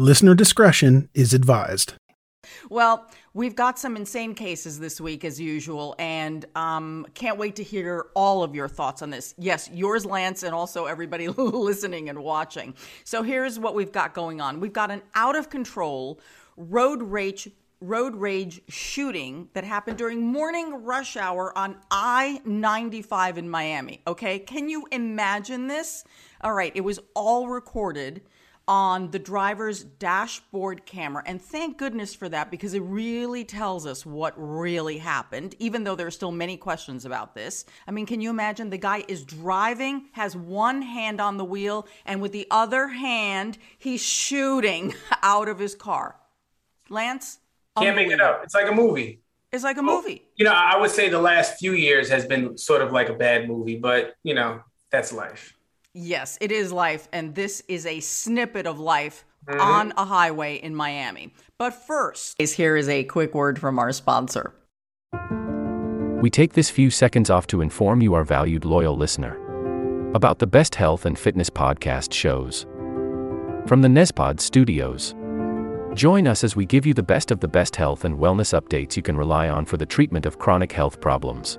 Listener discretion is advised. Well, we've got some insane cases this week, as usual, and um, can't wait to hear all of your thoughts on this. Yes, yours, Lance, and also everybody listening and watching. So here's what we've got going on we've got an out of control road rage. Road rage shooting that happened during morning rush hour on I 95 in Miami. Okay, can you imagine this? All right, it was all recorded on the driver's dashboard camera. And thank goodness for that because it really tells us what really happened, even though there are still many questions about this. I mean, can you imagine the guy is driving, has one hand on the wheel, and with the other hand, he's shooting out of his car? Lance? Can't make it up. It's like a movie. It's like a movie. You know, I would say the last few years has been sort of like a bad movie, but you know, that's life. Yes, it is life, and this is a snippet of life mm-hmm. on a highway in Miami. But first, here is a quick word from our sponsor. We take this few seconds off to inform you, our valued loyal listener, about the best health and fitness podcast shows from the Nezpod studios. Join us as we give you the best of the best health and wellness updates you can rely on for the treatment of chronic health problems.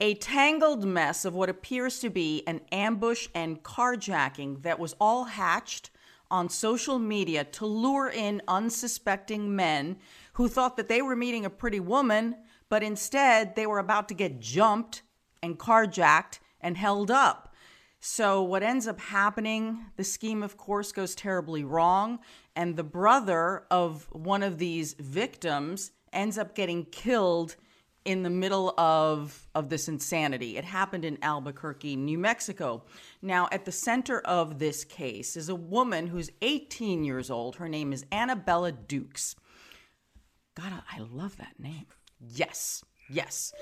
A tangled mess of what appears to be an ambush and carjacking that was all hatched on social media to lure in unsuspecting men who thought that they were meeting a pretty woman, but instead they were about to get jumped and carjacked and held up. So, what ends up happening, the scheme, of course, goes terribly wrong. And the brother of one of these victims ends up getting killed in the middle of, of this insanity. It happened in Albuquerque, New Mexico. Now, at the center of this case is a woman who's 18 years old. Her name is Annabella Dukes. God, I love that name. Yes, yes.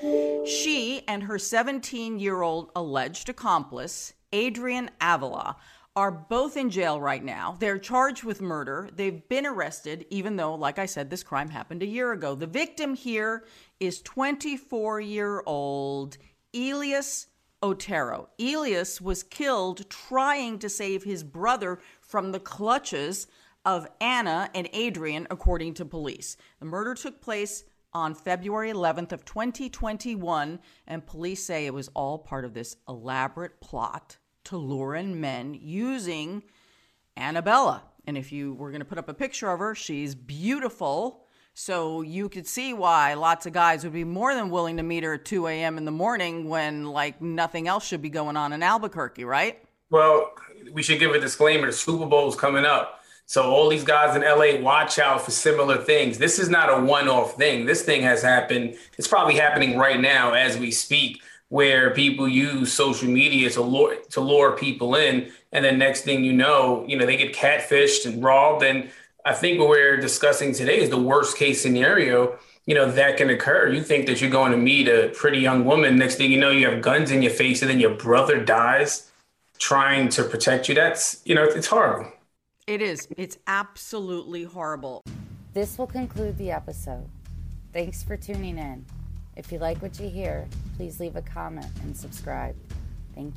She and her 17 year old alleged accomplice, Adrian Avila, are both in jail right now. They're charged with murder. They've been arrested, even though, like I said, this crime happened a year ago. The victim here is 24 year old Elias Otero. Elias was killed trying to save his brother from the clutches of Anna and Adrian, according to police. The murder took place on February 11th of 2021, and police say it was all part of this elaborate plot to lure in men using Annabella. And if you were going to put up a picture of her, she's beautiful. So you could see why lots of guys would be more than willing to meet her at 2 a.m. in the morning when like nothing else should be going on in Albuquerque, right? Well, we should give a disclaimer. The Super Bowl is coming up. So all these guys in LA watch out for similar things. This is not a one-off thing. This thing has happened. It's probably happening right now as we speak, where people use social media to lure to lure people in, and then next thing you know, you know they get catfished and robbed. And I think what we're discussing today is the worst case scenario. You know that can occur. You think that you're going to meet a pretty young woman. Next thing you know, you have guns in your face, and then your brother dies trying to protect you. That's you know it's horrible. It is. It's absolutely horrible. This will conclude the episode. Thanks for tuning in. If you like what you hear, please leave a comment and subscribe. Thank you.